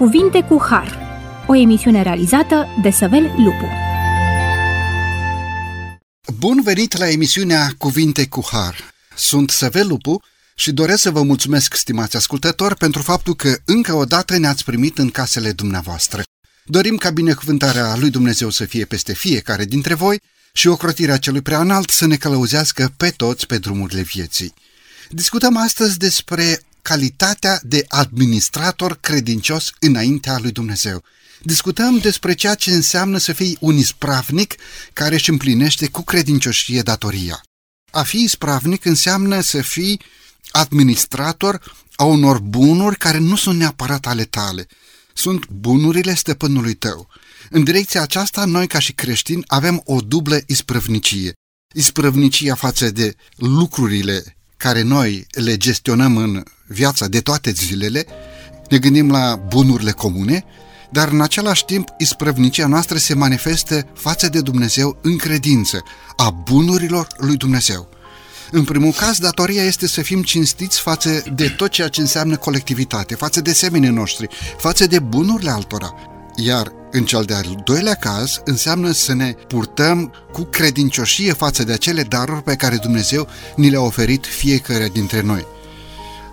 Cuvinte cu Har, o emisiune realizată de Săvel Lupu. Bun venit la emisiunea Cuvinte cu Har. Sunt Săvel Lupu și doresc să vă mulțumesc, stimați ascultători, pentru faptul că încă o dată ne-ați primit în casele dumneavoastră. Dorim ca binecuvântarea lui Dumnezeu să fie peste fiecare dintre voi și ocrotirea celui prea înalt să ne călăuzească pe toți pe drumurile vieții. Discutăm astăzi despre calitatea de administrator credincios înaintea lui Dumnezeu. Discutăm despre ceea ce înseamnă să fii un ispravnic care își împlinește cu credincioșie datoria. A fi ispravnic înseamnă să fii administrator a unor bunuri care nu sunt neapărat ale tale. Sunt bunurile stăpânului tău. În direcția aceasta, noi ca și creștini avem o dublă isprăvnicie. Isprăvnicia față de lucrurile care noi le gestionăm în viața de toate zilele, ne gândim la bunurile comune, dar în același timp isprăvnicia noastră se manifestă față de Dumnezeu în credință a bunurilor lui Dumnezeu. În primul caz, datoria este să fim cinstiți față de tot ceea ce înseamnă colectivitate, față de semenii noștri, față de bunurile altora. Iar în cel de-al doilea caz, înseamnă să ne purtăm cu credincioșie față de acele daruri pe care Dumnezeu ni le-a oferit fiecare dintre noi.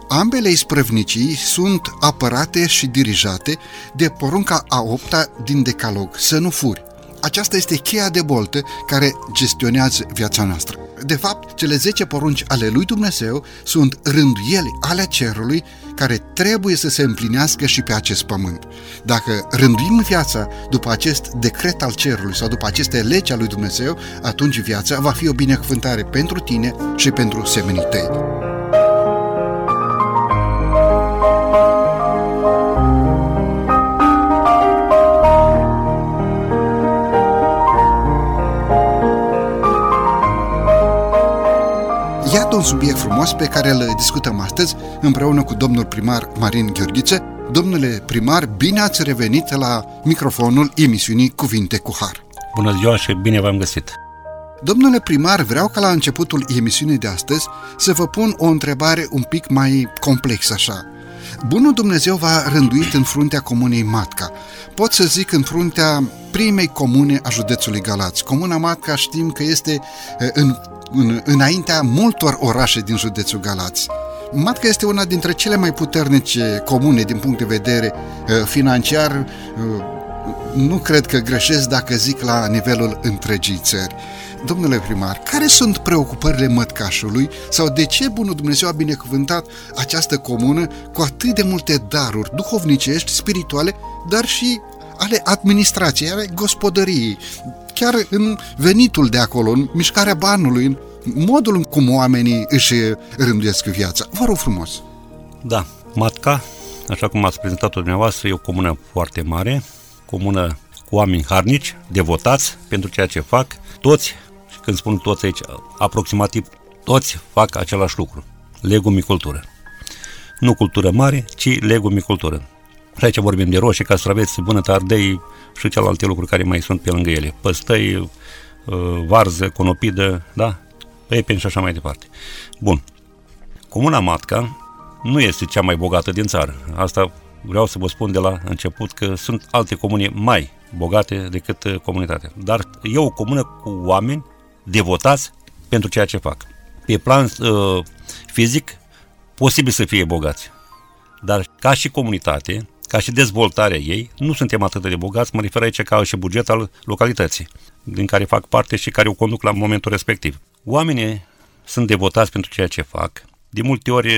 Ambele isprăvnicii sunt apărate și dirijate de porunca a opta din decalog, să nu furi. Aceasta este cheia de boltă care gestionează viața noastră. De fapt, cele 10 porunci ale lui Dumnezeu sunt rânduieli ale cerului care trebuie să se împlinească și pe acest pământ. Dacă rânduim viața după acest decret al cerului sau după aceste legi ale lui Dumnezeu, atunci viața va fi o binecuvântare pentru tine și pentru semenii tăi. Un subiect frumos pe care îl discutăm astăzi împreună cu domnul primar Marin Gheorghiță. Domnule primar, bine ați revenit la microfonul emisiunii Cuvinte cu Har. Bună ziua și bine v-am găsit! Domnule primar, vreau ca la începutul emisiunii de astăzi să vă pun o întrebare un pic mai complexă așa. Bunul Dumnezeu v-a rânduit în fruntea comunei Matca. Pot să zic în fruntea primei comune a județului Galați. Comuna Matca știm că este în în, înaintea multor orașe din județul Galați. Matca este una dintre cele mai puternice comune din punct de vedere uh, financiar. Uh, nu cred că greșesc dacă zic la nivelul întregii țări. Domnule primar, care sunt preocupările mătcașului sau de ce Bunul Dumnezeu a binecuvântat această comună cu atât de multe daruri duhovnicești, spirituale, dar și ale administrației, ale gospodăriei, chiar în venitul de acolo, în mișcarea banului, în modul în cum oamenii își rânduiesc viața. Vă rog frumos! Da, Matca, așa cum ați prezentat-o dumneavoastră, e o comună foarte mare, comună cu oameni harnici, devotați pentru ceea ce fac. Toți, și când spun toți aici, aproximativ toți fac același lucru, legumicultură. Nu cultură mare, ci legumicultură. Și aici vorbim de roșii, castraveți, bunătă, ardei și celelalte lucruri care mai sunt pe lângă ele. Păstăi, uh, varză, conopidă, da? Pepeni și așa mai departe. Bun. Comuna Matca nu este cea mai bogată din țară. Asta vreau să vă spun de la început că sunt alte comune mai bogate decât uh, comunitatea. Dar e o comună cu oameni devotați pentru ceea ce fac. Pe plan uh, fizic, posibil să fie bogați. Dar ca și comunitate, ca și dezvoltarea ei, nu suntem atât de bogați, mă refer aici ca și buget al localității, din care fac parte și care o conduc la momentul respectiv. Oamenii sunt devotați pentru ceea ce fac. De multe ori,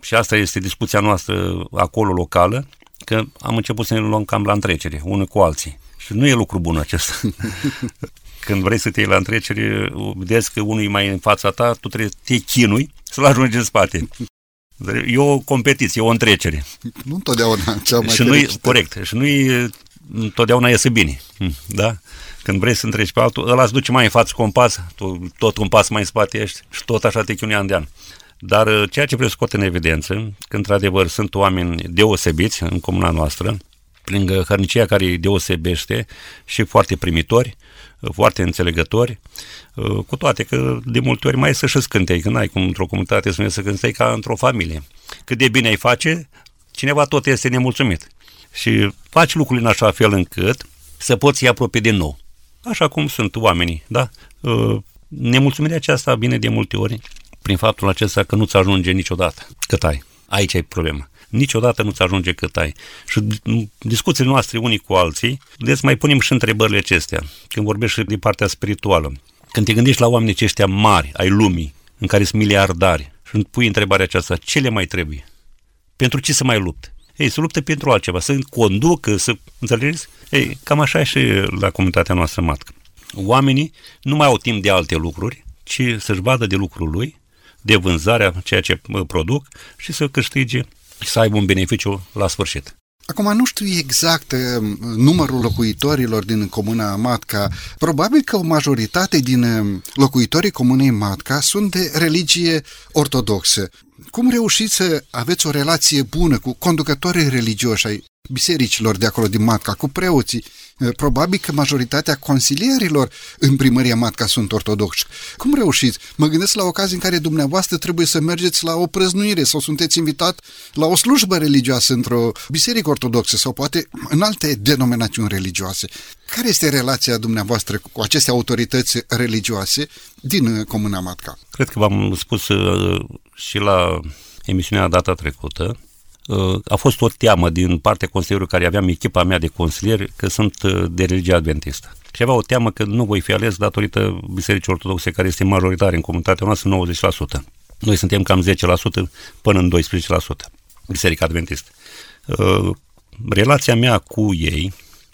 și asta este discuția noastră acolo locală, că am început să ne luăm cam la întrecere, unul cu alții. Și nu e lucru bun acesta. Când vrei să te iei la întrecere, vedeți că unul e mai în fața ta, tu trebuie să te chinui să-l ajungi în spate. E o competiție, o întrecere. Nu întotdeauna cea mai și nu Corect. Și nu întotdeauna iese bine. Hm, da? Când vrei să întreci pe altul, ăla îți duce mai în față cu un pas, tu tot un pas mai în spate ești și tot așa te chiuni an de an. Dar uh, ceea ce vreau să scot în evidență, că într-adevăr sunt oameni deosebiți în comuna noastră, lângă hărnicia care îi deosebește și foarte primitori, uh, foarte înțelegători, uh, cu toate că de multe ori mai să și scântei, că n-ai cum într-o comunitate să să cântei ca într-o familie. Cât de bine ai face, cineva tot este nemulțumit. și faci lucrurile în așa fel încât să poți apropie de nou. Așa cum sunt oamenii, da? Uh, nemulțumirea aceasta vine de multe ori prin faptul acesta că nu-ți ajunge niciodată cât ai. Aici e problema. Niciodată nu-ți ajunge cât ai. Și discuțiile noastre unii cu alții, deci mai punem și întrebările acestea. Când vorbești de partea spirituală, când te gândești la oamenii aceștia mari ai lumii, în care sunt miliardari, și pui întrebarea aceasta, ce le mai trebuie? Pentru ce să mai lupt? Ei, să luptă pentru altceva, să conducă, să... Înțelegeți? Ei, cam așa e și la comunitatea noastră matcă. Oamenii nu mai au timp de alte lucruri, ci să-și vadă de lucrul lui, de vânzarea ceea ce produc și să câștige și să aibă un beneficiu la sfârșit. Acum nu știu exact uh, numărul locuitorilor din comuna Matca. Probabil că o majoritate din uh, locuitorii comunei Matca sunt de religie ortodoxă. Cum reușiți să aveți o relație bună cu conducătorii religioși ai bisericilor de acolo din Matca, cu preoții? Eh, probabil că majoritatea consilierilor în primăria Matca sunt ortodoxi. Cum reușiți? Mă gândesc la ocazii în care dumneavoastră trebuie să mergeți la o prăznuire sau sunteți invitat la o slujbă religioasă într-o biserică ortodoxă sau poate în alte denominațiuni religioase. Care este relația dumneavoastră cu aceste autorități religioase din eh, Comuna Matca? Cred că v-am spus uh, și la emisiunea data trecută Uh, a fost o teamă din partea consilierului care aveam echipa mea de consilieri că sunt uh, de religie adventistă. Și avea o teamă că nu voi fi ales datorită Bisericii Ortodoxe care este majoritară în comunitatea noastră, 90%. Noi suntem cam 10% până în 12%, Biserica Adventistă. Uh, relația mea cu ei,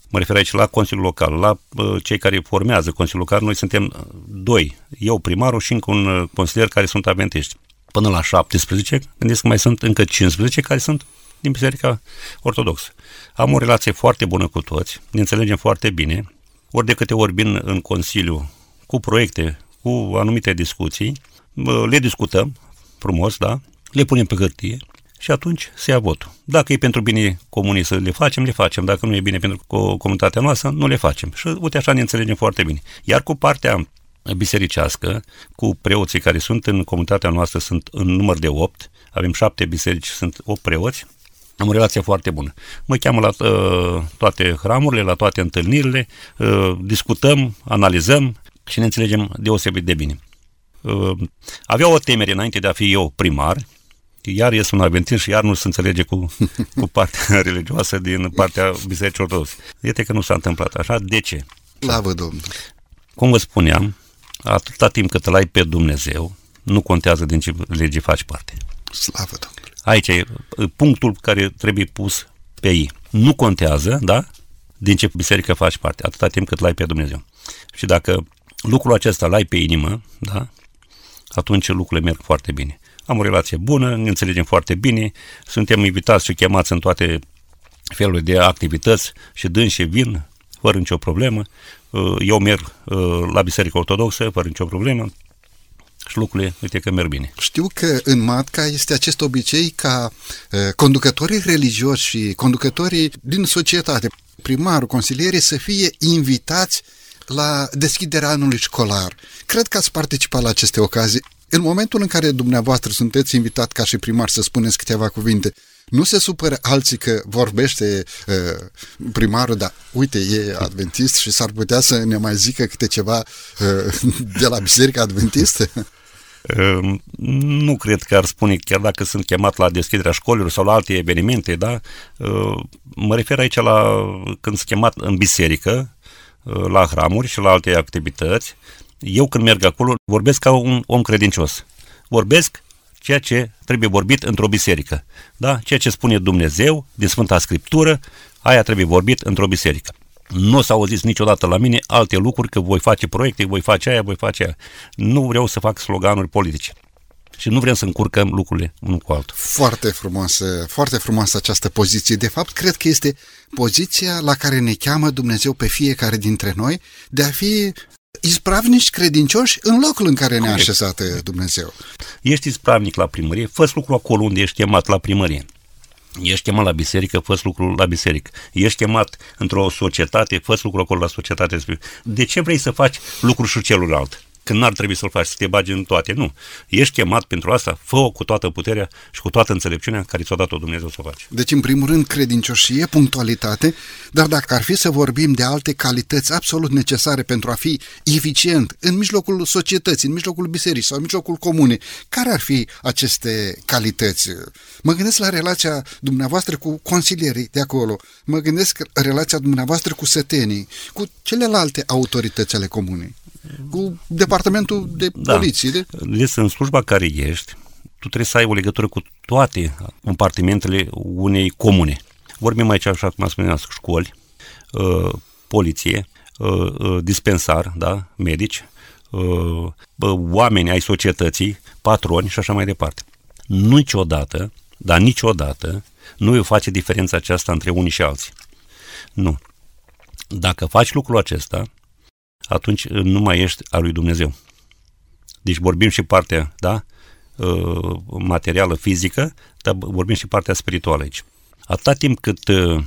mă refer aici la Consiliul Local, la cei care formează Consiliul Local, noi suntem doi, eu primarul și încă un consilier care sunt adventiști până la 17, gândesc că mai sunt încă 15 care sunt din Biserica Ortodoxă. Am o relație foarte bună cu toți, ne înțelegem foarte bine, ori de câte ori vin în Consiliu cu proiecte, cu anumite discuții, le discutăm frumos, da, le punem pe hârtie și atunci se ia votul. Dacă e pentru bine comunii să le facem, le facem. Dacă nu e bine pentru comunitatea noastră, nu le facem. Și uite așa ne înțelegem foarte bine. Iar cu partea bisericească, cu preoții care sunt în comunitatea noastră, sunt în număr de 8, avem șapte biserici, sunt 8 preoți, am o relație foarte bună. Mă cheamă la uh, toate hramurile, la toate întâlnirile, uh, discutăm, analizăm și ne înțelegem deosebit de bine. Uh, avea o temere înainte de a fi eu primar, iar este un adventist și iar nu se înțelege cu, cu partea religioasă din partea Bisericii Ortodoxe. Iată că nu s-a întâmplat așa. De ce? Slavă Domnului! Cum vă spuneam, atâta timp cât îl ai pe Dumnezeu, nu contează din ce lege faci parte. Slavă Domnului! Aici e punctul care trebuie pus pe ei. Nu contează, da? Din ce biserică faci parte, atâta timp cât l-ai pe Dumnezeu. Și dacă lucrul acesta l-ai pe inimă, da? Atunci lucrurile merg foarte bine. Am o relație bună, ne înțelegem foarte bine, suntem invitați și chemați în toate felurile de activități și dânsi vin fără nicio problemă. Uh, eu merg uh, la Biserica Ortodoxă fără nicio problemă și lucrurile, uite că merg bine. Știu că în Matca este acest obicei ca uh, conducătorii religioși și conducătorii din societate, primarul, consilierii, să fie invitați la deschiderea anului școlar. Cred că ați participat la aceste ocazii. În momentul în care dumneavoastră sunteți invitat ca și primar să spuneți câteva cuvinte, nu se supără alții că vorbește uh, primarul, dar uite, e adventist și s-ar putea să ne mai zică câte ceva uh, de la Biserica Adventistă? Uh, nu cred că ar spune, chiar dacă sunt chemat la deschiderea școlilor sau la alte evenimente, da? Uh, mă refer aici la când sunt chemat în biserică, uh, la hramuri și la alte activități. Eu când merg acolo vorbesc ca un om credincios. Vorbesc ceea ce trebuie vorbit într-o biserică. Da? Ceea ce spune Dumnezeu din Sfânta Scriptură, aia trebuie vorbit într-o biserică. Nu s-au auzit niciodată la mine alte lucruri că voi face proiecte, voi face aia, voi face aia. Nu vreau să fac sloganuri politice și nu vrem să încurcăm lucrurile unul cu altul. Foarte frumoasă, foarte frumoasă această poziție. De fapt, cred că este poziția la care ne cheamă Dumnezeu pe fiecare dintre noi de a fi ispravnici credincioși în locul în care ne-a așezat eh, Dumnezeu. Ești ispravnic la primărie, fă lucru acolo unde ești chemat la primărie. Ești chemat la biserică, fă lucru la biserică. Ești chemat într-o societate, fă lucru acolo la societate. De ce vrei să faci lucruri și celălalt? Când n-ar trebui să-l faci, să te bagi în toate. Nu. Ești chemat pentru asta, fă-o cu toată puterea și cu toată înțelepciunea care ți-a dat-o Dumnezeu să o faci. Deci, în primul rând, credincioșie, punctualitate, dar dacă ar fi să vorbim de alte calități absolut necesare pentru a fi eficient în mijlocul societății, în mijlocul bisericii sau în mijlocul comunei, care ar fi aceste calități? Mă gândesc la relația dumneavoastră cu consilierii de acolo, mă gândesc relația dumneavoastră cu sătenii, cu celelalte autorități ale comunei cu departamentul de da. poliție. De... Deci, în slujba care ești, tu trebuie să ai o legătură cu toate compartimentele unei comune. Vorbim aici, așa cum am spus, școli, uh, poliție, uh, uh, dispensar, da, medici, uh, oameni ai societății, patroni și așa mai departe. Niciodată, dar niciodată, nu o face diferența aceasta între unii și alții. Nu. Dacă faci lucrul acesta, atunci uh, nu mai ești a lui Dumnezeu. Deci vorbim și partea, da, uh, materială, fizică, dar vorbim și partea spirituală aici. Atâta timp cât, uh,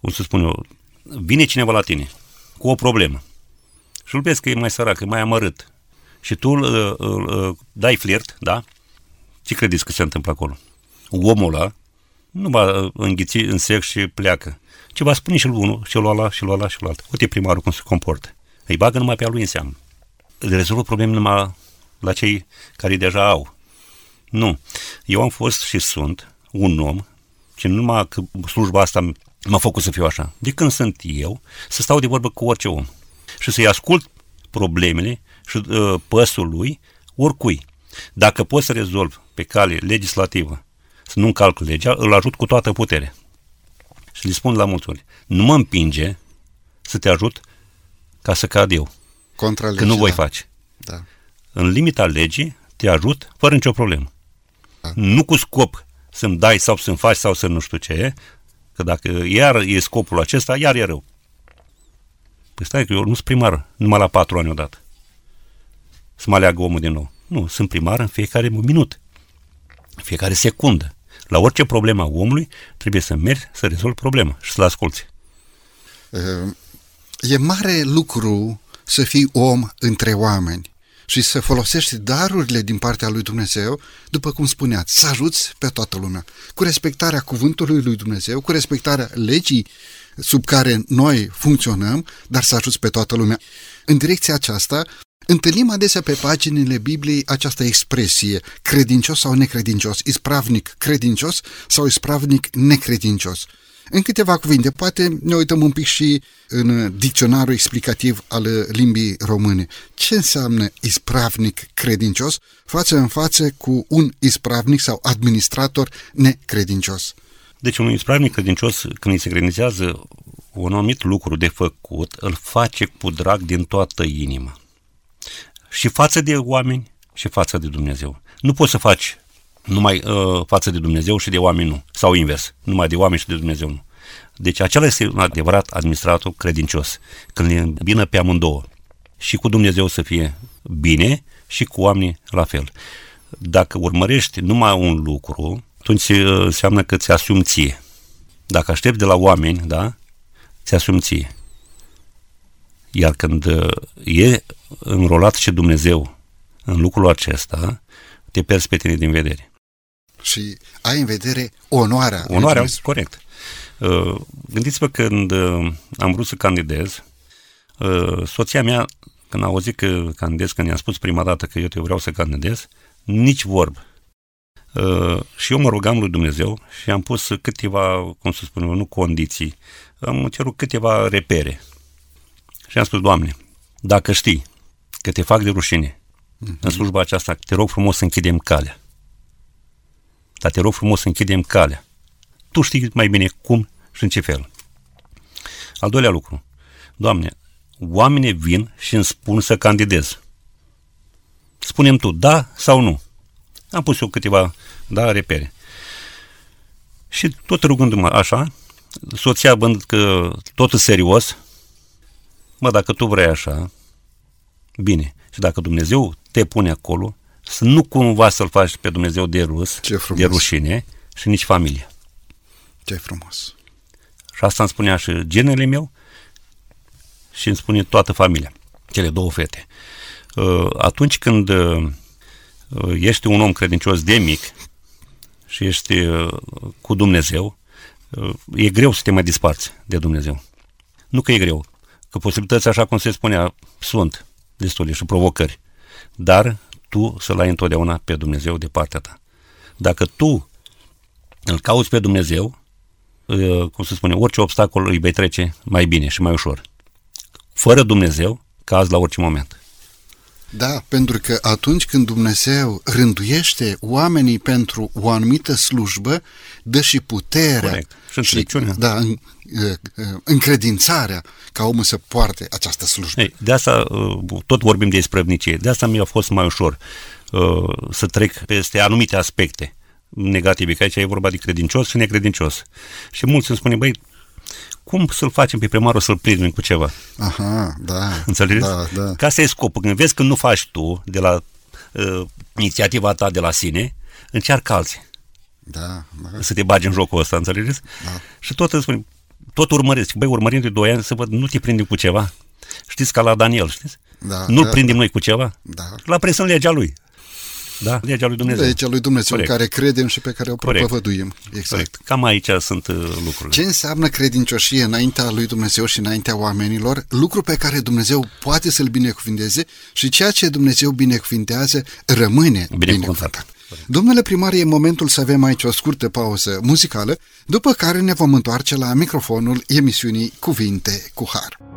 cum să spun eu, vine cineva la tine cu o problemă și îl vezi că e mai sărac, că e mai amărât și tu îl, îl, îl dai flirt, da? Ce credeți că se întâmplă acolo? Omul ăla nu va înghiți în sex și pleacă ce va spune și lui unul, și lui ăla, și lui ăla, și lui altă. Uite primarul cum se comportă. Îi bagă numai pe a lui în seamă. Rezolvă probleme numai la cei care deja au. Nu. Eu am fost și sunt un om și nu numai că slujba asta m-a făcut să fiu așa. De când sunt eu, să stau de vorbă cu orice om și să-i ascult problemele și uh, păsul lui oricui. Dacă pot să rezolv pe cale legislativă, să nu încalc legea, îl ajut cu toată puterea. Și le spun la mulți ori, nu mă împinge să te ajut ca să cad eu. Contra legii, că nu voi da. face. Da. În limita legii te ajut fără nicio problemă. Da. Nu cu scop să-mi dai sau să-mi faci sau să nu știu ce e, că dacă iar e scopul acesta, iar e rău. Păi stai că eu nu sunt primar numai la patru ani odată. Să mă aleagă omul din nou. Nu, sunt primar în fiecare minut, în fiecare secundă. La orice problemă a omului, trebuie să mergi să rezolvi problema și să-l asculți. E mare lucru să fii om între oameni și să folosești darurile din partea lui Dumnezeu, după cum spuneați, să ajuți pe toată lumea, cu respectarea cuvântului lui Dumnezeu, cu respectarea legii sub care noi funcționăm, dar să ajuți pe toată lumea. În direcția aceasta, Întâlnim adesea pe paginile Bibliei această expresie, credincios sau necredincios, ispravnic credincios sau ispravnic necredincios. În câteva cuvinte, poate ne uităm un pic și în dicționarul explicativ al limbii române. Ce înseamnă ispravnic credincios față în față cu un ispravnic sau administrator necredincios? Deci un ispravnic credincios, când îi se credințează un anumit lucru de făcut, îl face cu drag din toată inima și față de oameni și față de Dumnezeu. Nu poți să faci numai uh, față de Dumnezeu și de oameni nu, sau invers, numai de oameni și de Dumnezeu nu. Deci acela este un adevărat administrator credincios, când e bine pe amândouă. Și cu Dumnezeu să fie bine și cu oamenii la fel. Dacă urmărești numai un lucru, atunci uh, înseamnă că ți asumi ție. Dacă aștepți de la oameni, da, ți asumi ție. Iar când uh, e înrolat și Dumnezeu în lucrul acesta, te pierzi pe tine din vedere. Și ai în vedere onoarea. Onoarea, corect. Uh, gândiți-vă când uh, am vrut să candidez, soția mea, când a auzit că candidez, când i-am spus prima dată că eu te vreau să candidez, nici vorb. și eu mă rugam lui Dumnezeu și am pus câteva, cum să spun eu, nu condiții, am cerut câteva repere și am spus, Doamne, dacă știi că te fac de rușine mm-hmm. în slujba aceasta, te rog frumos să închidem calea. Dar te rog frumos să închidem calea. Tu știi mai bine cum și în ce fel. Al doilea lucru. Doamne, oamenii vin și îmi spun să candidez. Spunem tu da sau nu. Am pus eu câteva, da, repere. Și tot rugându-mă așa, soția vând că totul serios, mă, dacă tu vrei așa, bine. Și dacă Dumnezeu te pune acolo, să nu cumva să-L faci pe Dumnezeu de rus, de rușine și nici familie. Ce frumos. Și asta îmi spunea și genele meu și îmi spune toată familia, cele două fete. Uh, atunci când uh, ești un om credincios de mic și ești cu Dumnezeu, e greu să te mai disparți de Dumnezeu. Nu că e greu, că posibilități, așa cum se spunea, sunt destule și provocări. Dar tu să-L ai întotdeauna pe Dumnezeu de partea ta. Dacă tu îl cauți pe Dumnezeu, cum se spune, orice obstacol îi vei trece mai bine și mai ușor. Fără Dumnezeu, caz la orice moment. Da, pentru că atunci când Dumnezeu rânduiește oamenii pentru o anumită slujbă, dă și puterea Corect. și, și da, în, încredințarea ca omul să poarte această slujbă. Ei, de asta tot vorbim de isprăvnicie. De asta mi-a fost mai ușor uh, să trec peste anumite aspecte negative, că aici e vorba de credincios și necredincios. Și mulți îmi spune, băi, cum să-l facem pe primarul să-l prindem cu ceva? Aha, da. Înțelegeți? Da, da. Ca să e scopul. Când vezi că nu faci tu de la uh, inițiativa ta de la sine, încearcă alții. Da, da. Să te bagi în jocul ăsta, înțelegeți? Da. Și tot îmi spune, tot urmăresc. Băi, urmărim de 2 ani să văd, nu te prindem cu ceva. Știți ca la Daniel, știți? Da, Nu-l da, prindem noi cu ceva. Da. La presă în legea lui. Da? Legea lui Dumnezeu. Legea lui Dumnezeu Corect. în care credem și pe care o Corect. propovăduim. Exact. Corect. Cam aici sunt uh, lucrurile. Ce înseamnă credincioșie înaintea lui Dumnezeu și înaintea oamenilor? Lucru pe care Dumnezeu poate să-l binecuvinteze și ceea ce Dumnezeu binecuvintează rămâne binecuvântat. Domnule primar, e momentul să avem aici o scurtă pauză muzicală, după care ne vom întoarce la microfonul emisiunii Cuvinte cu Har.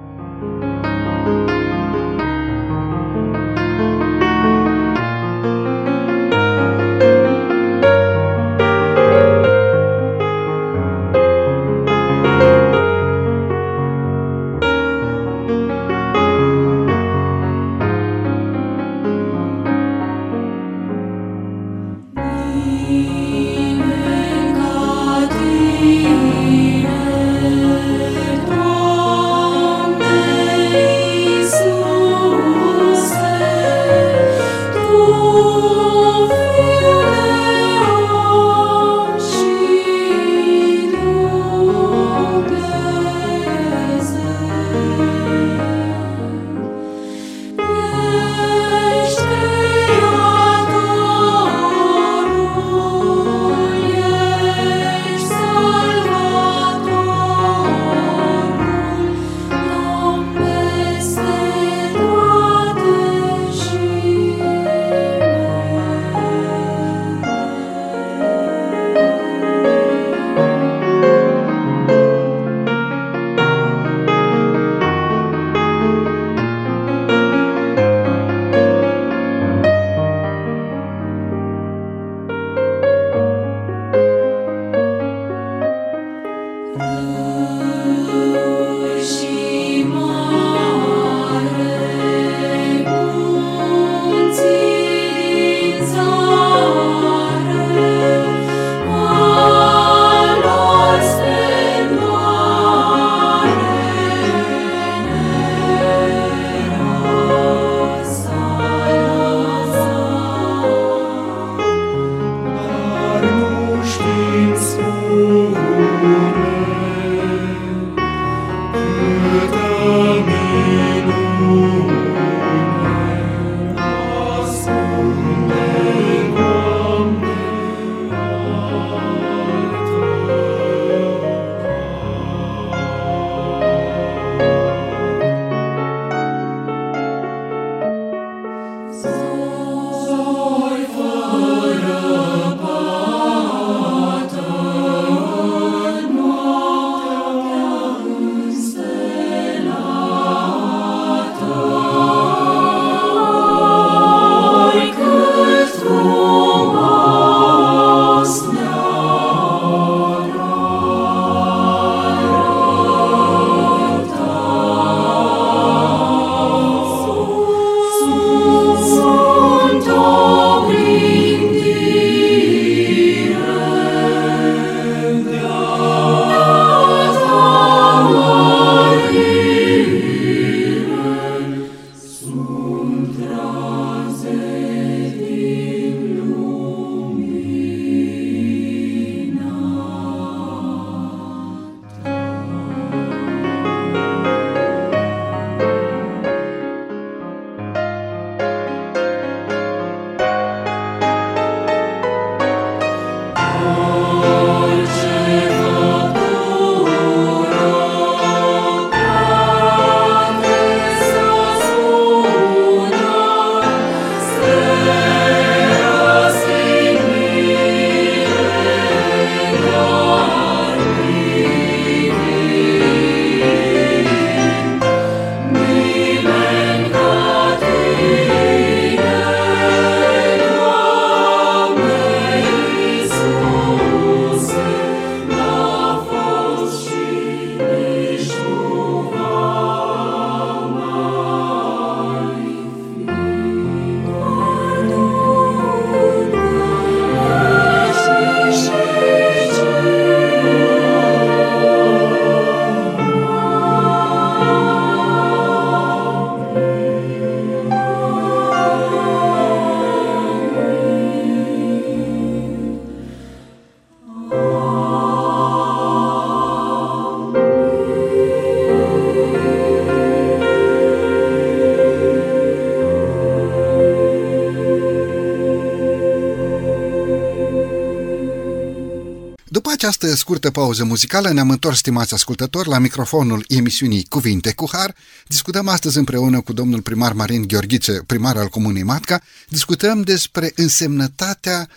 Această scurtă pauză muzicală ne-am întors, stimați ascultători, la microfonul emisiunii Cuvinte cu Har. Discutăm astăzi împreună cu domnul primar Marin Gheorghiță, primar al Comunei Matca, discutăm despre însemnătatea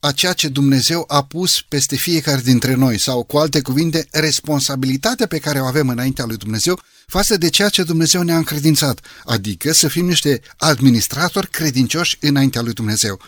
a ceea ce Dumnezeu a pus peste fiecare dintre noi sau, cu alte cuvinte, responsabilitatea pe care o avem înaintea lui Dumnezeu față de ceea ce Dumnezeu ne-a încredințat, adică să fim niște administratori credincioși înaintea lui Dumnezeu.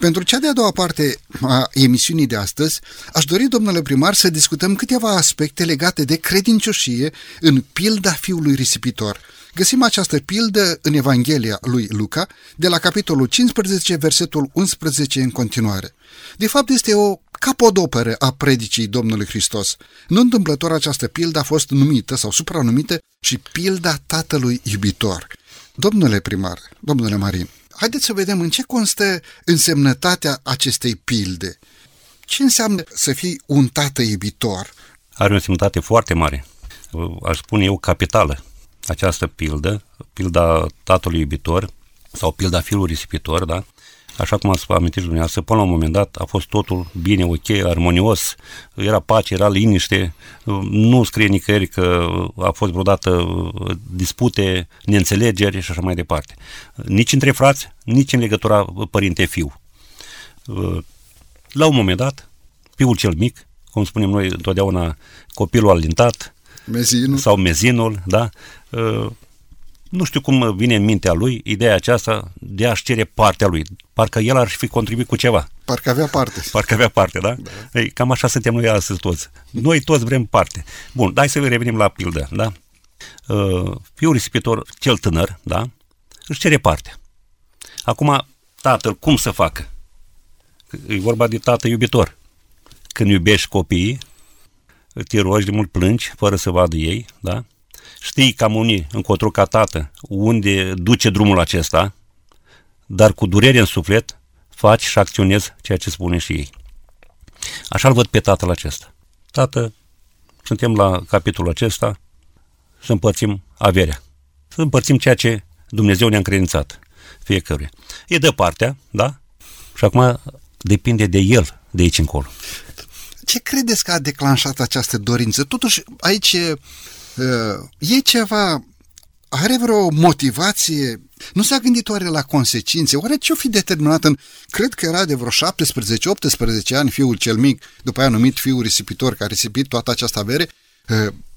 Pentru cea de-a doua parte a emisiunii de astăzi, aș dori, domnule primar, să discutăm câteva aspecte legate de credincioșie în pilda fiului risipitor. Găsim această pildă în Evanghelia lui Luca, de la capitolul 15, versetul 11 în continuare. De fapt, este o capodoperă a predicii Domnului Hristos. Nu întâmplător această pildă a fost numită sau supranumită și pilda Tatălui Iubitor. Domnule primar, domnule Marin, haideți să vedem în ce constă însemnătatea acestei pilde. Ce înseamnă să fii un tată iubitor? Are o însemnătate foarte mare, aș spune eu capitală. Această pildă, pilda tatălui iubitor sau pilda fiului risipitor, da? Așa cum ați amintit dumneavoastră, până la un moment dat a fost totul bine, ok, armonios, era pace, era liniște, nu scrie nicăieri că a fost vreodată dispute, neînțelegeri și așa mai departe. Nici între frați, nici în legătura părinte-fiu. La un moment dat, fiul cel mic, cum spunem noi întotdeauna, copilul alintat, Mezinul. sau mezinul, da, nu știu cum vine în mintea lui ideea aceasta de a-și cere partea lui. Parcă el ar fi contribuit cu ceva. Parcă avea parte. Parcă avea parte, da? da. Ei, cam așa suntem noi astăzi toți. Noi toți vrem parte. Bun, hai să revenim la pildă, da? Uh, fiul risipitor, cel tânăr, da? Își cere parte. Acum, tatăl, cum să facă? E vorba de tată iubitor. Când iubești copiii, te rogi de mult plângi, fără să vadă ei, da? Știi cam unii încotro ca tată unde duce drumul acesta, dar cu durere în suflet faci și acționezi ceea ce spune și ei. Așa-l văd pe tatăl acesta. Tată, suntem la capitolul acesta, să împărțim averea. Să împărțim ceea ce Dumnezeu ne-a încredințat fiecăruia. E de partea, da? Și acum depinde de el de aici încolo. Ce credeți că a declanșat această dorință? Totuși, aici e ceva, are vreo motivație, nu s-a gândit oare la consecințe, oare ce-o fi determinat în, cred că era de vreo 17-18 ani fiul cel mic, după aia numit fiul risipitor, care a risipit toată această avere,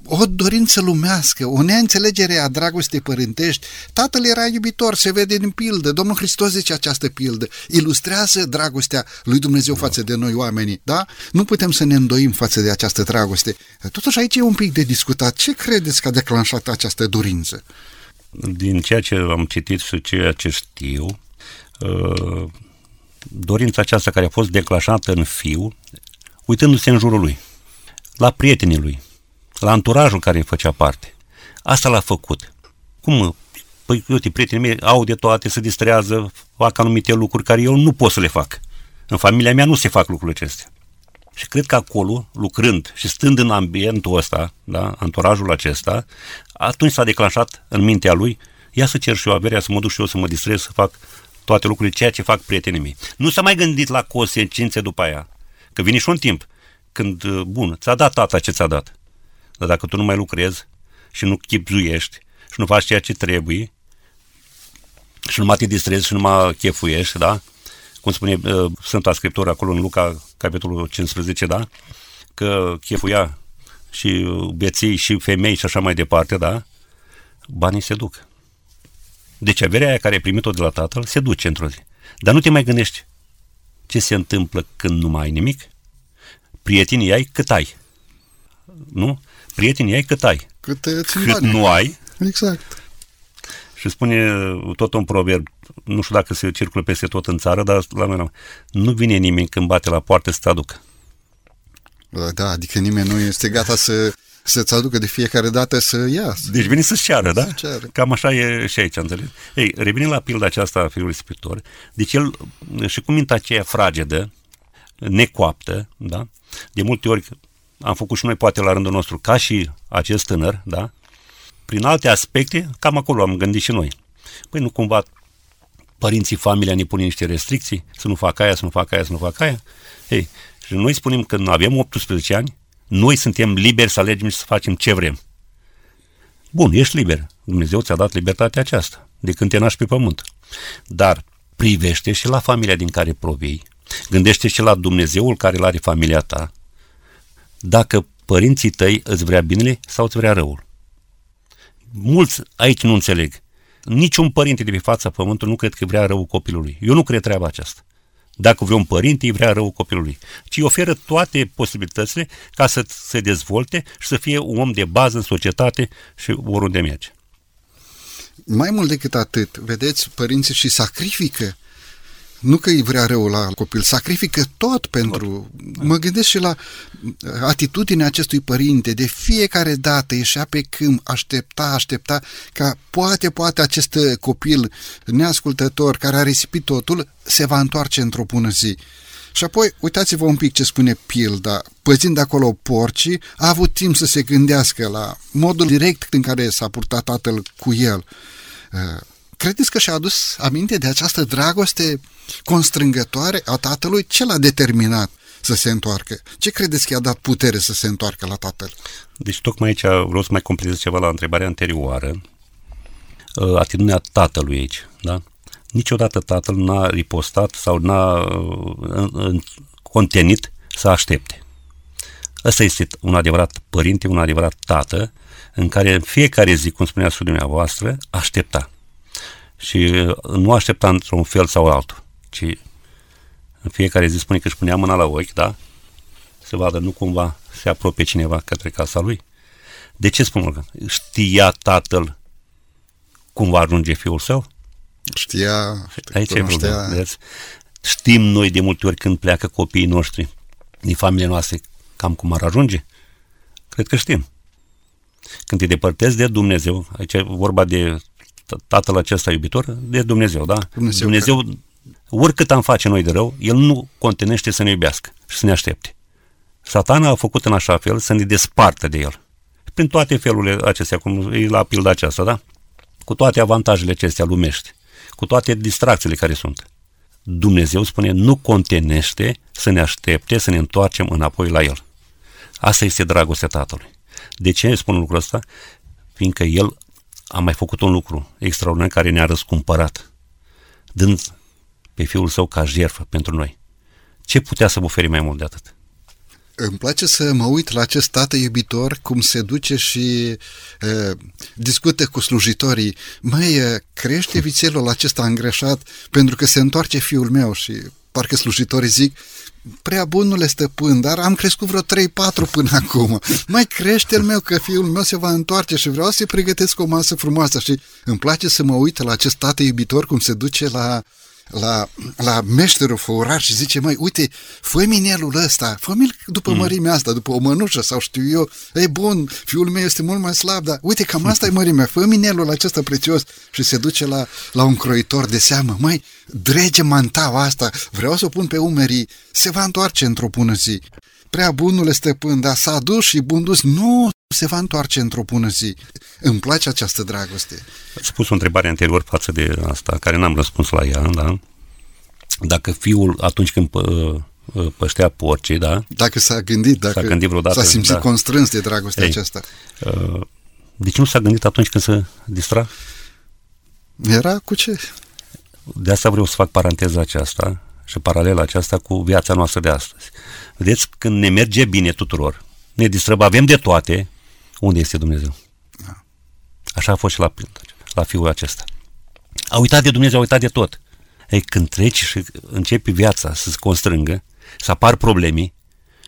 o dorință lumească, o neînțelegere a dragostei părintești. Tatăl era iubitor, se vede din pildă. Domnul Hristos zice această pildă. Ilustrează dragostea lui Dumnezeu față de noi oamenii, da? Nu putem să ne îndoim față de această dragoste. Totuși aici e un pic de discutat. Ce credeți că a declanșat această dorință? Din ceea ce am citit și ceea ce știu, uh, dorința aceasta care a fost declanșată în fiu, uitându-se în jurul lui, la prietenii lui, la anturajul care îi făcea parte. Asta l-a făcut. Cum? Păi, uite, prietenii mei au de toate, se distrează, fac anumite lucruri care eu nu pot să le fac. În familia mea nu se fac lucrurile acestea. Și cred că acolo, lucrând și stând în ambientul ăsta, da, anturajul acesta, atunci s-a declanșat în mintea lui, ia să cer și eu averea, să mă duc și eu să mă distrez, să fac toate lucrurile, ceea ce fac prietenii mei. Nu s-a mai gândit la consecințe după aia. Că vine și un timp când, bun, ți-a dat tata ce ți-a dat. Dar dacă tu nu mai lucrezi și nu chipzuiești și nu faci ceea ce trebuie și nu mai te distrezi și nu mai chefuiești, da? Cum spune uh, Sfânta Scriptură acolo în Luca, capitolul 15, da? Că chefuia și beții și femei și așa mai departe, da? Banii se duc. Deci averea aia care ai primit-o de la tatăl se duce într-o zi. Dar nu te mai gândești ce se întâmplă când nu mai ai nimic? Prietenii ai cât ai. Nu? Prietenii ai cât ai. Cât, cât nu ai. Exact. Și spune tot un proverb, nu știu dacă se circulă peste tot în țară, dar la mine nu vine nimeni când bate la poartă să te aducă. Da, adică nimeni nu este gata să, să-ți aducă de fiecare dată să ia. Deci vine să-ți ceară, da? Ceară. Cam așa e și aici, înțeleg? Ei, revenind la pilda aceasta a fiului scriptor, deci el, și cu mintea aceea fragedă, necoaptă, da? De multe ori am făcut și noi poate la rândul nostru, ca și acest tânăr, da? Prin alte aspecte, cam acolo am gândit și noi. Păi nu cumva părinții, familia ne pune niște restricții, să nu fac aia, să nu fac aia, să nu fac aia. Ei, Și noi spunem că avem 18 ani, noi suntem liberi să alegem și să facem ce vrem. Bun, ești liber. Dumnezeu ți-a dat libertatea aceasta, de când te naști pe pământ. Dar privește și la familia din care provii, gândește și la Dumnezeul care îl are familia ta, dacă părinții tăi îți vrea binele sau îți vrea răul. Mulți aici nu înțeleg. Niciun părinte de pe fața pământului nu cred că vrea răul copilului. Eu nu cred treaba aceasta. Dacă vreun părinte îi vrea răul copilului, ci oferă toate posibilitățile ca să se dezvolte și să fie un om de bază în societate și oriunde merge. Mai mult decât atât, vedeți, părinții și sacrifică nu că îi vrea rău la copil, sacrifică tot pentru... Tot. Mă gândesc și la atitudinea acestui părinte. De fiecare dată ieșea pe câmp, aștepta, aștepta ca poate, poate acest copil neascultător care a risipit totul se va întoarce într-o bună zi. Și apoi, uitați-vă un pic ce spune pilda. Păzind acolo porcii, a avut timp să se gândească la modul direct în care s-a purtat tatăl cu el Credeți că și-a adus aminte de această dragoste constrângătoare a tatălui? Ce l-a determinat să se întoarcă? Ce credeți că i-a dat putere să se întoarcă la tatăl? Deci tocmai aici vreau să mai completez ceva la întrebarea anterioară. Uh, atitudinea tatălui aici, da? Niciodată tatăl n-a ripostat sau n-a uh, contenit să aștepte. Ăsta este un adevărat părinte, un adevărat tată, în care în fiecare zi, cum spunea studiul dumneavoastră, aștepta. Și uh, nu aștepta într-un fel sau altul, ci în fiecare zi spune că își punea mâna la ochi, da? Să vadă nu cumva se apropie cineva către casa lui. De ce spun Morgan? Știa tatăl cum va ajunge fiul său? Știa, Aici e problema. Știm noi de multe ori când pleacă copiii noștri din familie noastre cam cum ar ajunge? Cred că știm. Când te depărtezi de Dumnezeu, aici e vorba de tatăl acesta iubitor, de Dumnezeu, da? Dumnezeu, Dumnezeu că... oricât am face noi de rău, El nu contenește să ne iubească și să ne aștepte. Satana a făcut în așa fel să ne despartă de El. Prin toate felurile acestea, cum e la pilda aceasta, da? Cu toate avantajele acestea lumești, cu toate distracțiile care sunt. Dumnezeu spune, nu contenește să ne aștepte, să ne întoarcem înapoi la El. Asta este dragostea Tatălui. De ce spun lucrul ăsta? Fiindcă El a mai făcut un lucru extraordinar care ne-a răscumpărat, dând pe Fiul Său ca jertfă pentru noi. Ce putea să oferi mai mult de atât? Îmi place să mă uit la acest tată iubitor, cum se duce și uh, discută cu slujitorii. Măi, crește vițelul acesta îngreșat pentru că se întoarce fiul meu și parcă slujitorii zic, prea bunule stăpân, dar am crescut vreo 3-4 până acum. Mai crește el meu că fiul meu se va întoarce și vreau să-i pregătesc o masă frumoasă și îmi place să mă uit la acest tată iubitor cum se duce la la, la meșterul făurar și zice, mai uite, fă minelul ăsta, fă după mm. mărimea asta, după o mănușă sau știu eu, e bun, fiul meu este mult mai slab, dar uite, cam asta e mărimea, fă minelul acesta prețios și se duce la, la un croitor de seamă, mai drege mantaua asta, vreau să o pun pe umerii, se va întoarce într-o bună zi. Prea bunule stăpân, dar s-a dus și bun dus, nu se va întoarce într-o bună zi. Îmi place această dragoste. Ați pus o întrebare anterior față de asta, care n-am răspuns la ea, da? Dacă fiul, atunci când pă, păștea porcii, da? Dacă s-a gândit, dacă s-a, gândit vreodată, s-a simțit da. constrâns de dragostea Ei, aceasta. De ce nu s-a gândit atunci când se distra? Era cu ce? De asta vreau să fac paranteza aceasta și paralela aceasta cu viața noastră de astăzi. Vedeți, când ne merge bine tuturor, ne distrăm, avem de toate, unde este Dumnezeu? Da. Așa a fost și la, la fiul acesta. A uitat de Dumnezeu, a uitat de tot. Ei, când treci și începi viața să se constrângă, să apară probleme,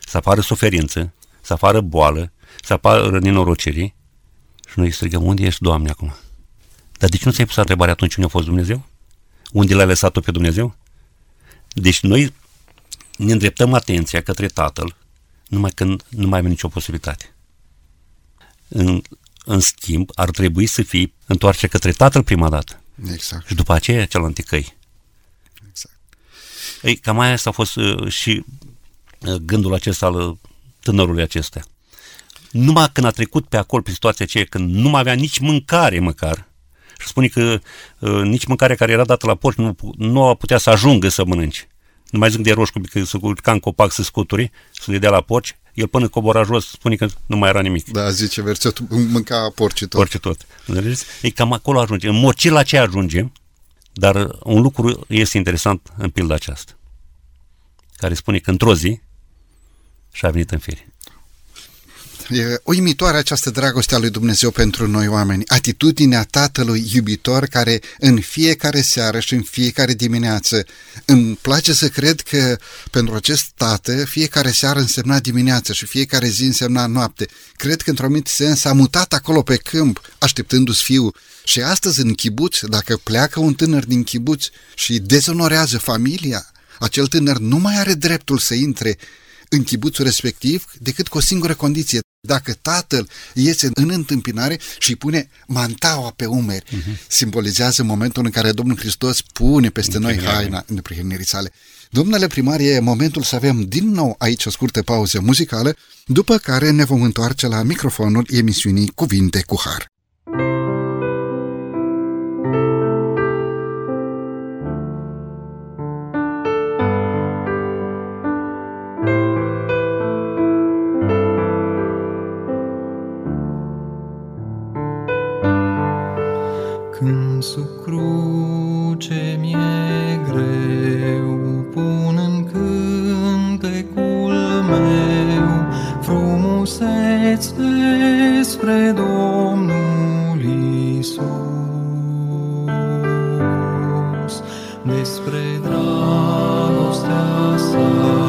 să apară suferință, să apară boală, să apară nenorociri, și noi strigăm, unde ești, Doamne, acum? Dar de ce nu ți-ai pus întrebarea atunci unde a fost Dumnezeu? Unde l-ai lăsat-o pe Dumnezeu? Deci noi ne îndreptăm atenția către Tatăl numai când nu mai avem nicio posibilitate. În, în schimb, ar trebui să fii întoarce către Tatăl prima dată. Exact. Și după aceea celălalt căi. Exact. Ei, cam aia asta a fost uh, și uh, gândul acesta al uh, tânărului acesta. Numai când a trecut pe acolo, pe situația aceea, când nu mai avea nici mâncare măcar, și spune că uh, nici mâncarea care era dată la porci nu, nu a putea să ajungă să mănânci nu mai zic de roșu, că se urca în copac să scuturi, să dea la porci, el până cobora jos spune că nu mai era nimic. Da, zice versetul, mânca porci tot. Porci tot. Înțelegeți? E cam acolo ajunge. În mod ce la ce ajungem, dar un lucru este interesant în pilda aceasta, care spune că într-o zi și-a venit în fire. E uimitoare această dragoste a lui Dumnezeu pentru noi oameni, atitudinea tatălui iubitor care în fiecare seară și în fiecare dimineață îmi place să cred că pentru acest tată fiecare seară însemna dimineață și fiecare zi însemna noapte. Cred că într-un anumit sens a mutat acolo pe câmp așteptându-ți fiul și astăzi în chibuț, dacă pleacă un tânăr din chibuț și dezonorează familia, acel tânăr nu mai are dreptul să intre în chibuțul respectiv decât cu o singură condiție. Dacă tatăl iese în întâmpinare și îi pune mantaua pe umeri, uh-huh. simbolizează momentul în care Domnul Hristos pune peste noi haina neprihănirii sale. Domnule primar, e momentul să avem din nou aici o scurtă pauză muzicală, după care ne vom întoarce la microfonul emisiunii Cuvinte cu Har. spre Domnul Isus, despre dragostea sa.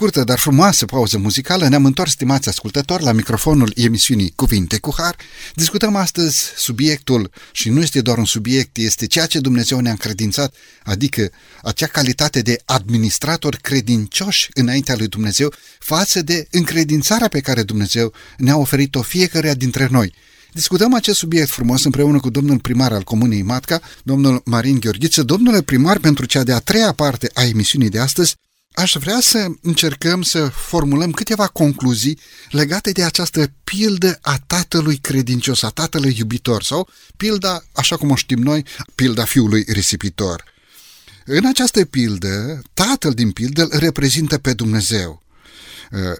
Scurtă, dar frumoasă pauză muzicală ne-am întors, stimați ascultători, la microfonul emisiunii Cuvinte cu Har. Discutăm astăzi subiectul, și nu este doar un subiect, este ceea ce Dumnezeu ne-a încredințat, adică acea calitate de administrator credincioși înaintea lui Dumnezeu față de încredințarea pe care Dumnezeu ne-a oferit-o fiecăruia dintre noi. Discutăm acest subiect frumos împreună cu domnul primar al Comunei Matca, domnul Marin Gheorghiță. Domnule primar, pentru cea de-a treia parte a emisiunii de astăzi, Aș vrea să încercăm să formulăm câteva concluzii legate de această pildă a tatălui credincios, a tatălui iubitor sau pilda, așa cum o știm noi, pilda fiului risipitor. În această pildă, tatăl din pildă îl reprezintă pe Dumnezeu.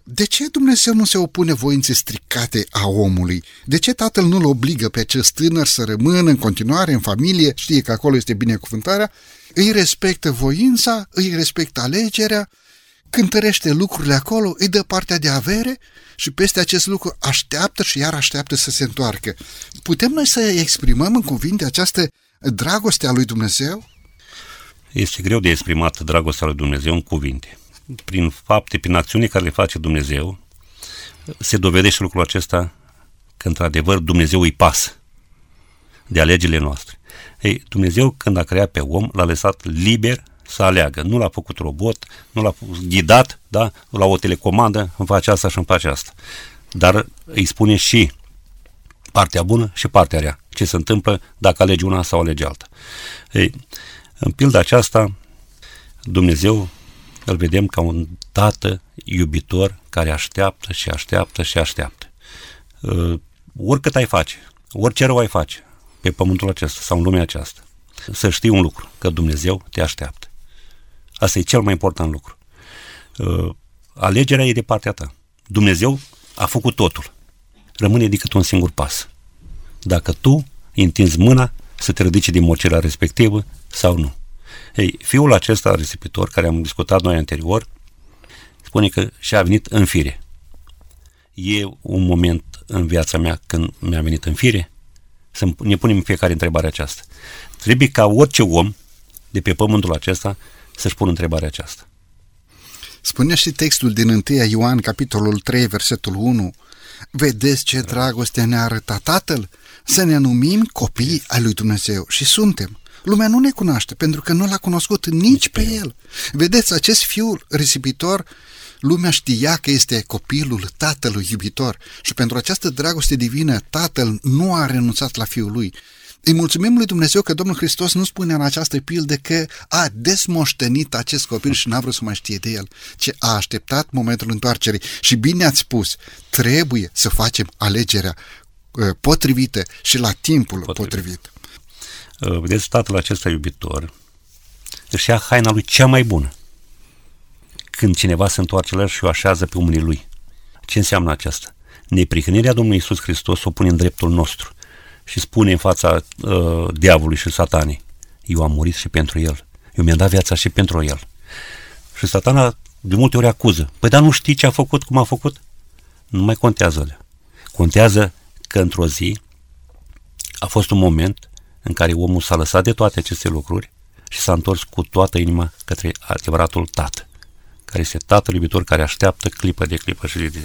De ce Dumnezeu nu se opune voinței stricate a omului? De ce tatăl nu-l obligă pe acest tânăr să rămână în continuare în familie, știe că acolo este binecuvântarea, îi respectă voința, îi respectă alegerea, cântărește lucrurile acolo, îi dă partea de avere și peste acest lucru așteaptă și iar așteaptă să se întoarcă. Putem noi să exprimăm în cuvinte această dragoste a lui Dumnezeu? Este greu de exprimat dragostea lui Dumnezeu în cuvinte. Prin fapte, prin acțiuni care le face Dumnezeu, se dovedește lucrul acesta că într-adevăr Dumnezeu îi pasă de alegerile noastre. Ei, Dumnezeu când a creat pe om, l-a lăsat liber să aleagă. Nu l-a făcut robot, nu l-a ghidat, da? la o telecomandă, îmi face asta și îmi face asta. Dar îi spune și partea bună și partea rea. Ce se întâmplă dacă alegi una sau alegi alta. Ei, în pilda aceasta, Dumnezeu îl vedem ca un tată iubitor care așteaptă și așteaptă și așteaptă. Uh, oricât ai face, orice rău ai face, pe pământul acesta sau în lumea aceasta. Să știi un lucru, că Dumnezeu te așteaptă. Asta e cel mai important lucru. Uh, alegerea e de partea ta. Dumnezeu a făcut totul. Rămâne decât un singur pas. Dacă tu întinzi mâna să te ridici din mocela respectivă sau nu. Ei, fiul acesta risipitor, care am discutat noi anterior, spune că și-a venit în fire. E un moment în viața mea când mi-a venit în fire? Să ne punem fiecare întrebarea aceasta. Trebuie ca orice om de pe pământul acesta să-și pună întrebarea aceasta. Spunea și textul din 1 Ioan, capitolul 3, versetul 1. Vedeți ce dragoste ne-a arătat Tatăl? Să ne numim copii ai lui Dumnezeu. Și suntem. Lumea nu ne cunoaște pentru că nu l-a cunoscut nici pe el. Vedeți, acest fiul risipitor Lumea știa că este copilul tatălui iubitor și pentru această dragoste divină tatăl nu a renunțat la fiul lui. Îi mulțumim lui Dumnezeu că Domnul Hristos nu spune în această pildă că a desmoștenit acest copil și n-a vrut să mai știe de el, ci a așteptat momentul întoarcerii. Și bine ați spus, trebuie să facem alegerea uh, potrivită și la timpul potrivit. potrivit. Uh, vedeți, tatăl acesta iubitor își ia haina lui cea mai bună când cineva se întoarce la el și o așează pe umării lui. Ce înseamnă aceasta? Neprihănirea Domnului Isus Hristos o pune în dreptul nostru și spune în fața uh, diavolului și satanei, eu am murit și pentru el, eu mi-am dat viața și pentru el. Și satana de multe ori acuză, păi dar nu știi ce a făcut, cum a făcut? Nu mai contează alea. Contează că într-o zi a fost un moment în care omul s-a lăsat de toate aceste lucruri și s-a întors cu toată inima către adevăratul Tată care este Tatăl iubitor care așteaptă clipă de clipă și de zi.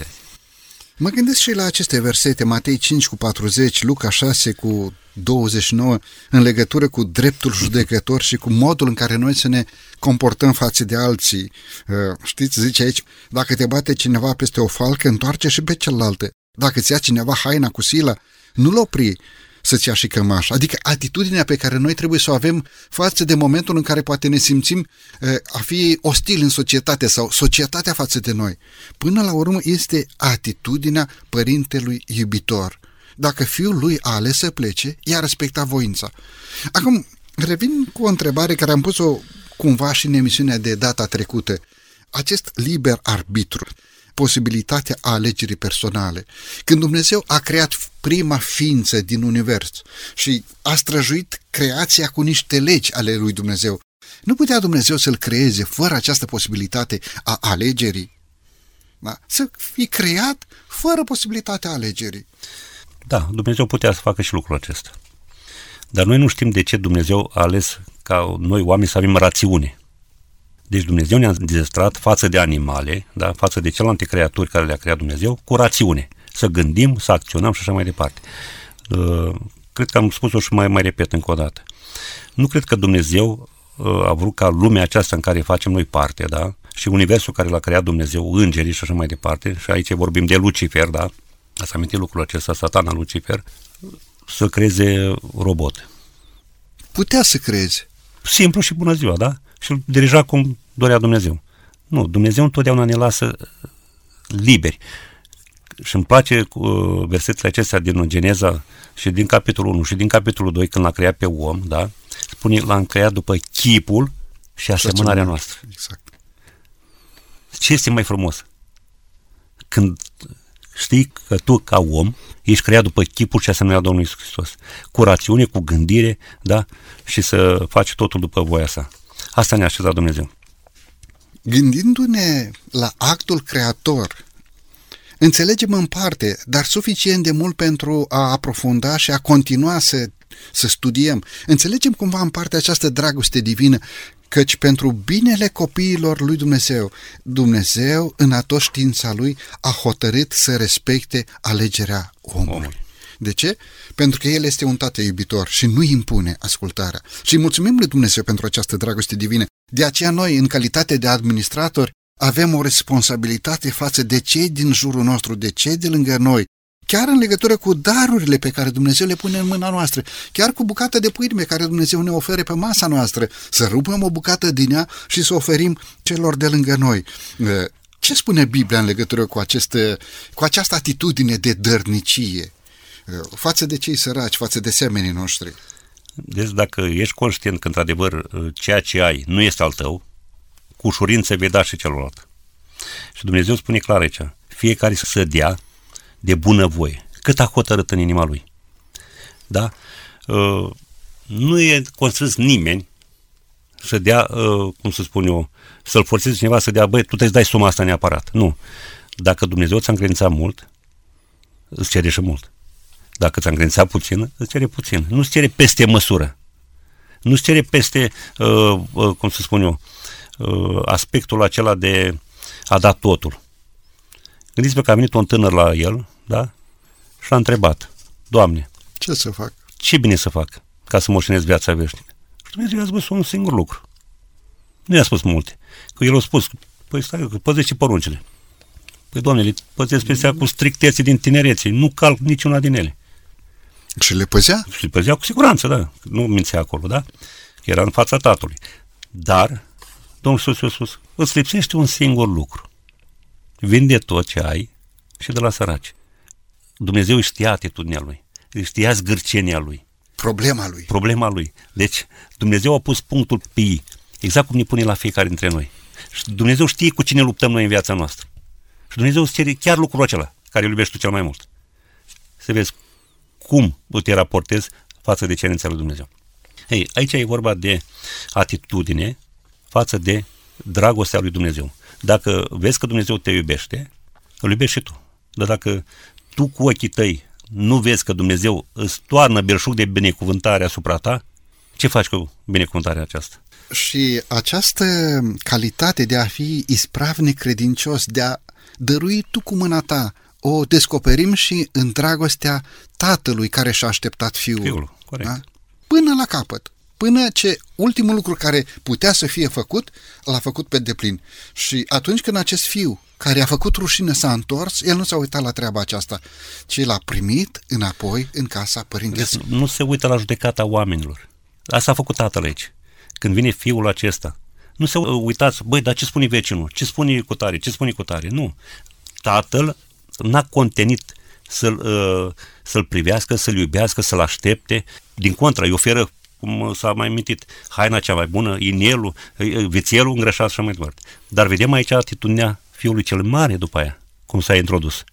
Mă gândesc și la aceste versete, Matei 5 cu 40, Luca 6 cu 29, în legătură cu dreptul judecător și cu modul în care noi să ne comportăm față de alții. Uh, știți, zice aici, dacă te bate cineva peste o falcă, întoarce și pe celălalt. Dacă ți ia cineva haina cu sila, nu-l opri, să-ți ia și cămașa. Adică atitudinea pe care noi trebuie să o avem față de momentul în care poate ne simțim a fi ostil în societate sau societatea față de noi. Până la urmă este atitudinea părintelui iubitor. Dacă fiul lui a ales să plece, i-a respectat voința. Acum, revin cu o întrebare care am pus-o cumva și în emisiunea de data trecută. Acest liber arbitru posibilitatea alegerii personale. Când Dumnezeu a creat prima ființă din univers și a străjuit creația cu niște legi ale lui Dumnezeu, nu putea Dumnezeu să-l creeze fără această posibilitate a alegerii? Da? Să fi creat fără posibilitatea alegerii. Da, Dumnezeu putea să facă și lucrul acesta. Dar noi nu știm de ce Dumnezeu a ales ca noi oameni să avem rațiune. Deci Dumnezeu ne-a dezestrat față de animale, da, față de celelalte creaturi care le-a creat Dumnezeu, cu rațiune. Să gândim, să acționăm și așa mai departe. Uh, cred că am spus-o și mai, mai repet încă o dată. Nu cred că Dumnezeu uh, a vrut ca lumea aceasta în care facem noi parte, da, și universul care l-a creat Dumnezeu, îngerii și așa mai departe, și aici vorbim de Lucifer, da, ați amintit lucrul acesta, satana Lucifer, să creeze robot. Putea să crezi. Simplu și bună ziua, da? Și îl dirija cum dorea Dumnezeu. Nu, Dumnezeu întotdeauna ne lasă liberi. Și îmi place cu uh, versetele acestea din Geneza și din capitolul 1 și din capitolul 2, când l-a creat pe om, da? Spune, l-a creat după chipul și asemănarea noastră. Exact. Ce este mai frumos? Când știi că tu, ca om, ești creat după chipul și asemenea Domnului Iisus Hristos. Cu rațiune, cu gândire, da? Și să faci totul după voia sa. Asta ne-a așezat Dumnezeu. Gândindu-ne la actul creator, înțelegem în parte, dar suficient de mult pentru a aprofunda și a continua să, să studiem. Înțelegem cumva în parte această dragoste divină căci pentru binele copiilor lui Dumnezeu, Dumnezeu, în atot știința lui, a hotărât să respecte alegerea omului. De ce? Pentru că El este un tată iubitor și nu impune ascultarea. Și mulțumim lui Dumnezeu pentru această dragoste divină. De aceea noi, în calitate de administratori, avem o responsabilitate față de cei din jurul nostru, de cei de lângă noi, chiar în legătură cu darurile pe care Dumnezeu le pune în mâna noastră, chiar cu bucata de pâine pe care Dumnezeu ne ofere pe masa noastră, să rupem o bucată din ea și să oferim celor de lângă noi. Ce spune Biblia în legătură cu, aceste, cu această atitudine de dărnicie față de cei săraci, față de semenii noștri? Deci dacă ești conștient că într-adevăr ceea ce ai nu este al tău, cu ușurință vei da și celălalt. Și Dumnezeu spune clar aici, fiecare să dea de bunăvoie, cât a hotărât în inima lui. Da? Uh, nu e constrâns nimeni să dea, uh, cum să spun eu, să-l forțeze cineva să dea, băi, tu trebuie să dai suma asta neapărat. Nu. Dacă Dumnezeu ți-a încredințat mult, îți cere și mult. Dacă ți-a încredințat puțin, îți cere puțin. Nu îți cere peste măsură. Nu îți cere peste, uh, uh, cum să spun eu, uh, aspectul acela de a da totul. Gândiți-vă că a venit un tânăr la el, da? Și l-a întrebat, Doamne, ce să fac? Ce bine să fac ca să moștenez viața veșnică? Și Dumnezeu i-a spus un singur lucru. Nu i-a spus multe. Că el a spus, păi stai, că păzește poruncile. Păi, Doamne, le păzesc pe cu strictețe din tinerețe, nu calc niciuna din ele. Și le păzea? Și le păzea cu siguranță, da. Nu mințea acolo, da? Era în fața tatălui. Dar, Domnul Iisus a spus, îți lipsește un singur lucru vinde tot ce ai și de la săraci. Dumnezeu știa atitudinea lui, știa zgârcenia lui. Problema lui. Problema lui. Deci Dumnezeu a pus punctul pe ei, exact cum ne pune la fiecare dintre noi. Și Dumnezeu știe cu cine luptăm noi în viața noastră. Și Dumnezeu îți cere chiar lucrul acela care îl iubești tu cel mai mult. Să vezi cum te raportezi față de cerința lui Dumnezeu. Ei, aici e vorba de atitudine față de dragostea lui Dumnezeu. Dacă vezi că Dumnezeu te iubește, îl iubești și tu. Dar dacă tu cu ochii tăi nu vezi că Dumnezeu îți toarnă belșug de binecuvântare asupra ta, ce faci cu binecuvântarea aceasta? Și această calitate de a fi ispravnic credincios, de a dărui tu cu mâna ta, o descoperim și în dragostea tatălui care și-a așteptat fiul. Fiul, corect. Da? Până la capăt până ce ultimul lucru care putea să fie făcut, l-a făcut pe deplin. Și atunci când acest fiu care a făcut rușine s-a întors, el nu s-a uitat la treaba aceasta, ci l-a primit înapoi în casa părintelui. Deci nu se uită la judecata oamenilor. Asta a făcut tatăl aici. Când vine fiul acesta, nu se uitați, băi, dar ce spune vecinul? Ce spune cu tare? Ce spune cu tare? Nu. Tatăl n-a contenit să-l, uh, să-l privească, să-l iubească, să-l aștepte. Din contra, îi oferă cum s-a mai mintit, haina cea mai bună, inelul, vițelul îngrășat și mai departe. Dar vedem aici atitudinea fiului cel mare după aia, cum s-a introdus.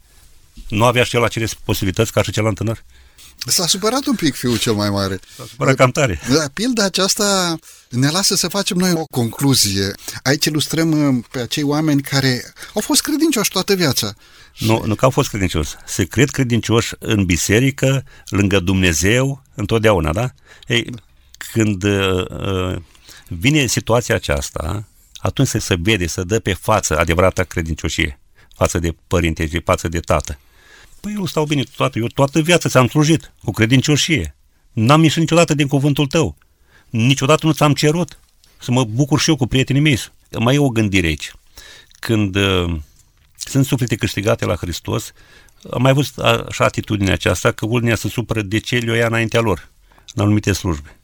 Nu avea și el acele posibilități ca și celălalt tânăr? S-a supărat un pic fiul cel mai mare. S-a supărat cam tare. Da, pilda aceasta ne lasă să facem noi o concluzie. Aici ilustrăm uh, pe acei oameni care au fost credincioși toată viața. Nu, nu că au fost credincioși. Se cred credincioși în biserică, lângă Dumnezeu, întotdeauna, da? Ei, când uh, uh, vine situația aceasta, atunci se, se vede, să dă pe față adevărata credincioșie față de părinte și față de tată. Păi eu stau bine toată, eu toată viața ți-am slujit cu credincioșie. N-am ieșit niciodată din cuvântul tău. Niciodată nu ți-am cerut să mă bucur și eu cu prietenii mei. Mai e o gândire aici. Când uh, sunt suflete câștigate la Hristos, am mai văzut așa atitudinea aceasta că unii se supără de ce le ia înaintea lor, în anumite slujbe.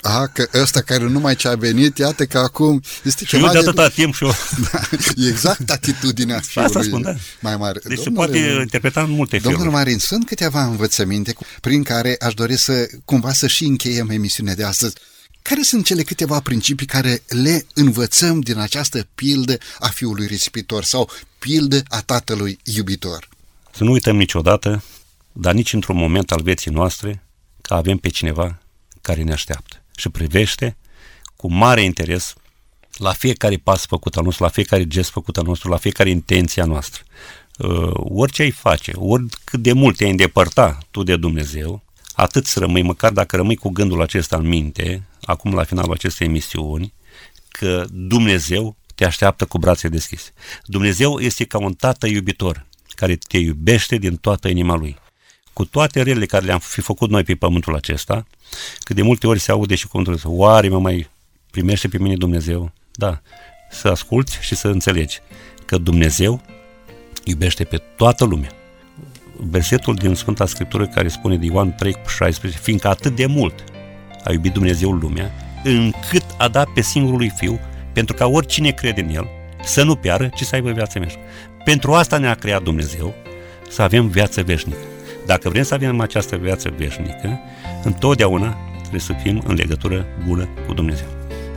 A, că ăsta care nu mai ce-a venit, iată că acum este și ceva eu de atâta timp și eu... da, exact atitudinea fiului Asta spun, da. mai mare. Deci domnule, se poate interpreta în multe feluri. Domnul Marin, sunt câteva învățăminte prin care aș dori să cumva să și încheiem emisiunea de astăzi. Care sunt cele câteva principii care le învățăm din această pildă a fiului risipitor sau pildă a tatălui iubitor? Să nu uităm niciodată, dar nici într-un moment al vieții noastre, că avem pe cineva care ne așteaptă și privește cu mare interes la fiecare pas făcut al nostru, la fiecare gest făcut al nostru, la fiecare intenția noastră. Uh, orice ai face, oricât de mult te-ai îndepărta tu de Dumnezeu, atât să rămâi, măcar dacă rămâi cu gândul acesta în minte, acum la finalul acestei emisiuni, că Dumnezeu te așteaptă cu brațe deschise. Dumnezeu este ca un tată iubitor care te iubește din toată inima lui. Cu toate relele care le-am fi făcut noi pe pământul acesta, că de multe ori se aude și cuvântul oare mă mai primește pe mine Dumnezeu? Da, să asculți și să înțelegi că Dumnezeu iubește pe toată lumea. Versetul din Sfânta Scriptură care spune de Ioan 3 cu 16, fiindcă atât de mult a iubit Dumnezeu lumea, încât a dat pe singurul lui Fiu, pentru ca oricine crede în El să nu piară, ci să aibă viață veșnică. Pentru asta ne-a creat Dumnezeu, să avem viață veșnică. Dacă vrem să avem această viață veșnică, întotdeauna trebuie să fim în legătură bună cu Dumnezeu.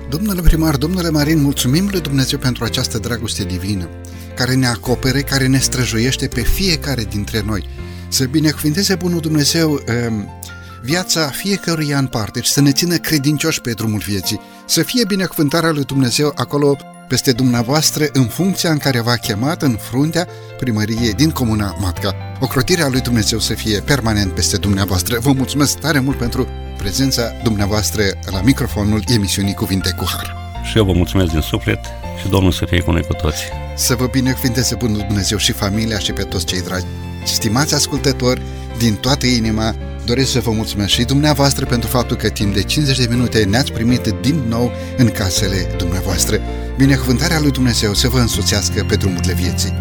Domnule primar, domnule Marin, mulțumim lui Dumnezeu pentru această dragoste divină, care ne acopere, care ne străjuiește pe fiecare dintre noi. Să binecuvinteze bunul Dumnezeu ehm, viața fiecăruia în parte și să ne țină credincioși pe drumul vieții. Să fie binecuvântarea lui Dumnezeu acolo peste dumneavoastră în funcția în care v-a chemat în fruntea primăriei din Comuna Matca. Ocrotirea lui Dumnezeu să fie permanent peste dumneavoastră. Vă mulțumesc tare mult pentru prezența dumneavoastră la microfonul emisiunii Cuvinte cu Har. Și eu vă mulțumesc din suflet și Domnul să fie cu noi cu toți. Să vă binecuvinteze Bunul Dumnezeu și familia și pe toți cei dragi. Stimați ascultători, din toată inima, doresc să vă mulțumesc și dumneavoastră pentru faptul că timp de 50 de minute ne-ați primit din nou în casele dumneavoastră. Binecuvântarea lui Dumnezeu să vă însuțească pe drumurile vieții.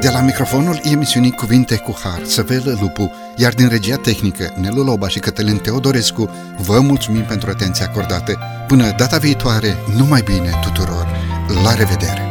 De la microfonul emisiunii Cuvinte cu Har, Săvelă Lupu, iar din regia tehnică, Nelu Loba și Cătălin Teodorescu, vă mulțumim pentru atenția acordată. Până data viitoare, numai bine tuturor! La revedere!